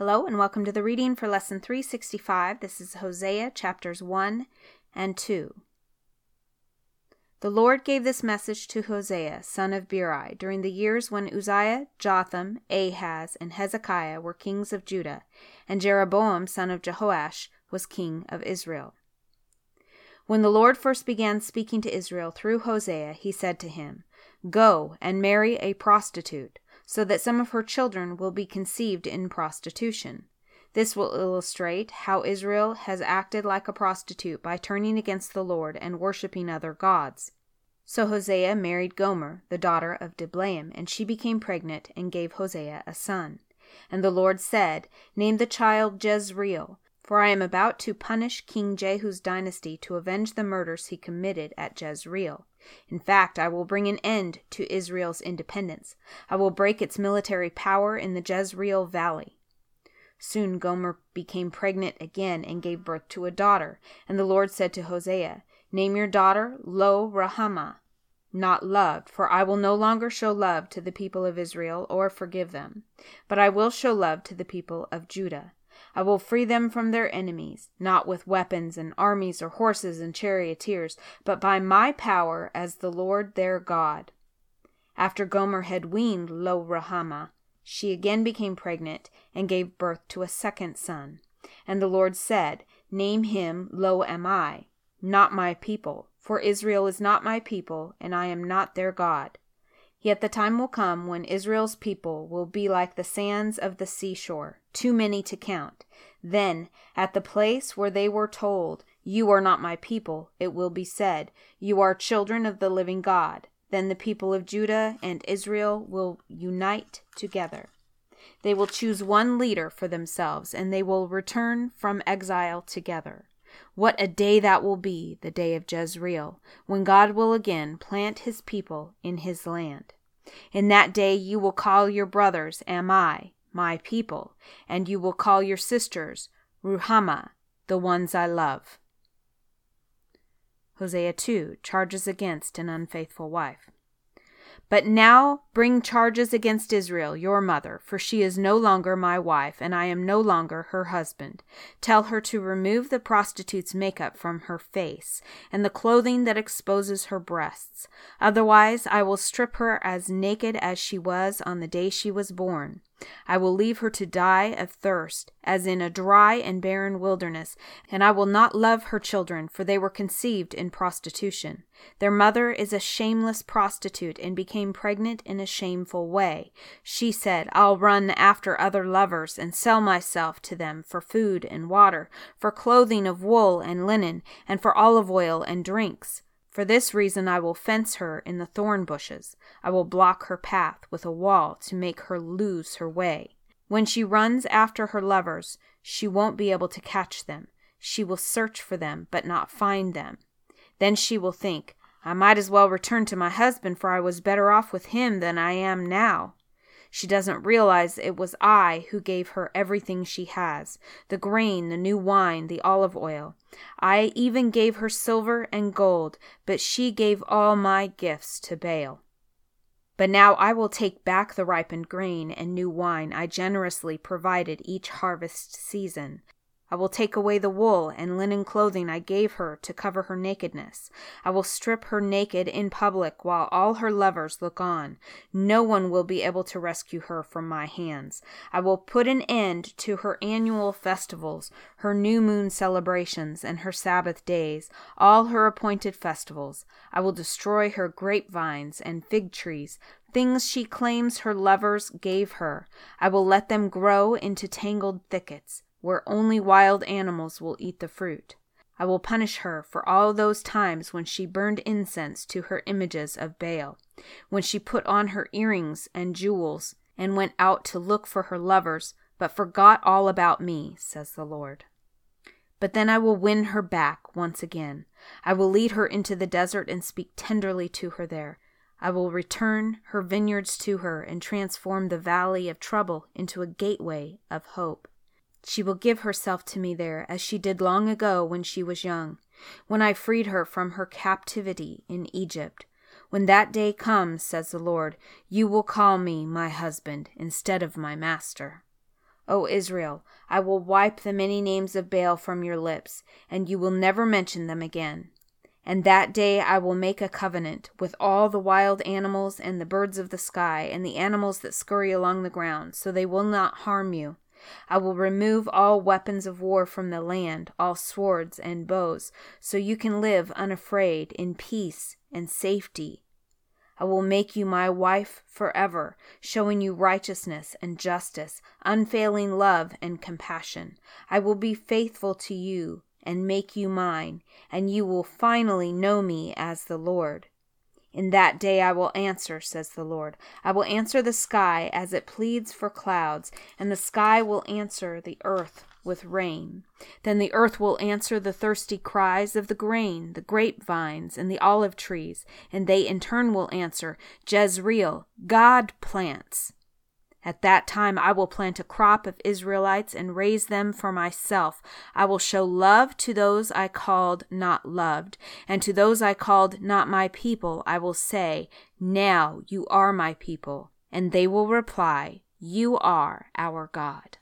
Hello and welcome to the reading for lesson 365. This is Hosea chapters 1 and 2. The Lord gave this message to Hosea, son of Beeri, during the years when Uzziah, Jotham, Ahaz, and Hezekiah were kings of Judah, and Jeroboam, son of Jehoash, was king of Israel. When the Lord first began speaking to Israel through Hosea, he said to him, Go and marry a prostitute so that some of her children will be conceived in prostitution. This will illustrate how Israel has acted like a prostitute by turning against the Lord and worshipping other gods. So Hosea married Gomer, the daughter of Diblaim, and she became pregnant and gave Hosea a son. And the Lord said, Name the child Jezreel, for I am about to punish King Jehu's dynasty to avenge the murders he committed at Jezreel. In fact, I will bring an end to Israel's independence. I will break its military power in the Jezreel valley. Soon Gomer became pregnant again and gave birth to a daughter. And the Lord said to Hosea, Name your daughter Lo Ruhamah, not loved, for I will no longer show love to the people of Israel or forgive them, but I will show love to the people of Judah. I will free them from their enemies, not with weapons and armies or horses and charioteers, but by my power as the Lord their God. After Gomer had weaned Lo Ruhamah, she again became pregnant and gave birth to a second son. And the Lord said, Name him Lo Ammi, not my people, for Israel is not my people, and I am not their God. Yet the time will come when Israel's people will be like the sands of the seashore, too many to count. Then, at the place where they were told, You are not my people, it will be said, You are children of the living God. Then the people of Judah and Israel will unite together. They will choose one leader for themselves, and they will return from exile together. What a day that will be, the day of Jezreel, when God will again plant his people in his land. In that day you will call your brothers Ammi, my people, and you will call your sisters Ruhamah, the ones I love. Hosea 2 charges against an unfaithful wife. But now bring charges against Israel, your mother, for she is no longer my wife, and I am no longer her husband. Tell her to remove the prostitute's makeup from her face, and the clothing that exposes her breasts. Otherwise, I will strip her as naked as she was on the day she was born. I will leave her to die of thirst, as in a dry and barren wilderness, and I will not love her children, for they were conceived in prostitution. Their mother is a shameless prostitute and became pregnant in a shameful way. She said, I'll run after other lovers and sell myself to them for food and water, for clothing of wool and linen, and for olive oil and drinks. For this reason I will fence her in the thorn bushes. I will block her path with a wall to make her lose her way. When she runs after her lovers, she won't be able to catch them. She will search for them, but not find them. Then she will think, I might as well return to my husband, for I was better off with him than I am now. She doesn't realize it was I who gave her everything she has the grain, the new wine, the olive oil. I even gave her silver and gold, but she gave all my gifts to Baal. But now I will take back the ripened grain and new wine I generously provided each harvest season. I will take away the wool and linen clothing I gave her to cover her nakedness. I will strip her naked in public while all her lovers look on. No one will be able to rescue her from my hands. I will put an end to her annual festivals, her new moon celebrations, and her Sabbath days, all her appointed festivals. I will destroy her grapevines and fig trees, things she claims her lovers gave her. I will let them grow into tangled thickets where only wild animals will eat the fruit. I will punish her for all those times when she burned incense to her images of Baal, when she put on her earrings and jewels, and went out to look for her lovers, but forgot all about me, says the Lord. But then I will win her back once again. I will lead her into the desert and speak tenderly to her there. I will return her vineyards to her and transform the valley of trouble into a gateway of hope. She will give herself to me there, as she did long ago when she was young, when I freed her from her captivity in Egypt. When that day comes, says the Lord, you will call me my husband instead of my master. O Israel, I will wipe the many names of Baal from your lips, and you will never mention them again. And that day I will make a covenant with all the wild animals and the birds of the sky and the animals that scurry along the ground, so they will not harm you. I will remove all weapons of war from the land, all swords and bows, so you can live unafraid, in peace and safety I will make you my wife forever, showing you righteousness and justice, unfailing love and compassion. I will be faithful to you and make you mine, and you will finally know me as the Lord. In that day I will answer, says the Lord. I will answer the sky as it pleads for clouds, and the sky will answer the earth with rain. Then the earth will answer the thirsty cries of the grain, the grapevines, and the olive trees, and they in turn will answer, Jezreel, God plants. At that time I will plant a crop of Israelites and raise them for myself. I will show love to those I called not loved, and to those I called not my people I will say, Now you are my people. And they will reply, You are our God.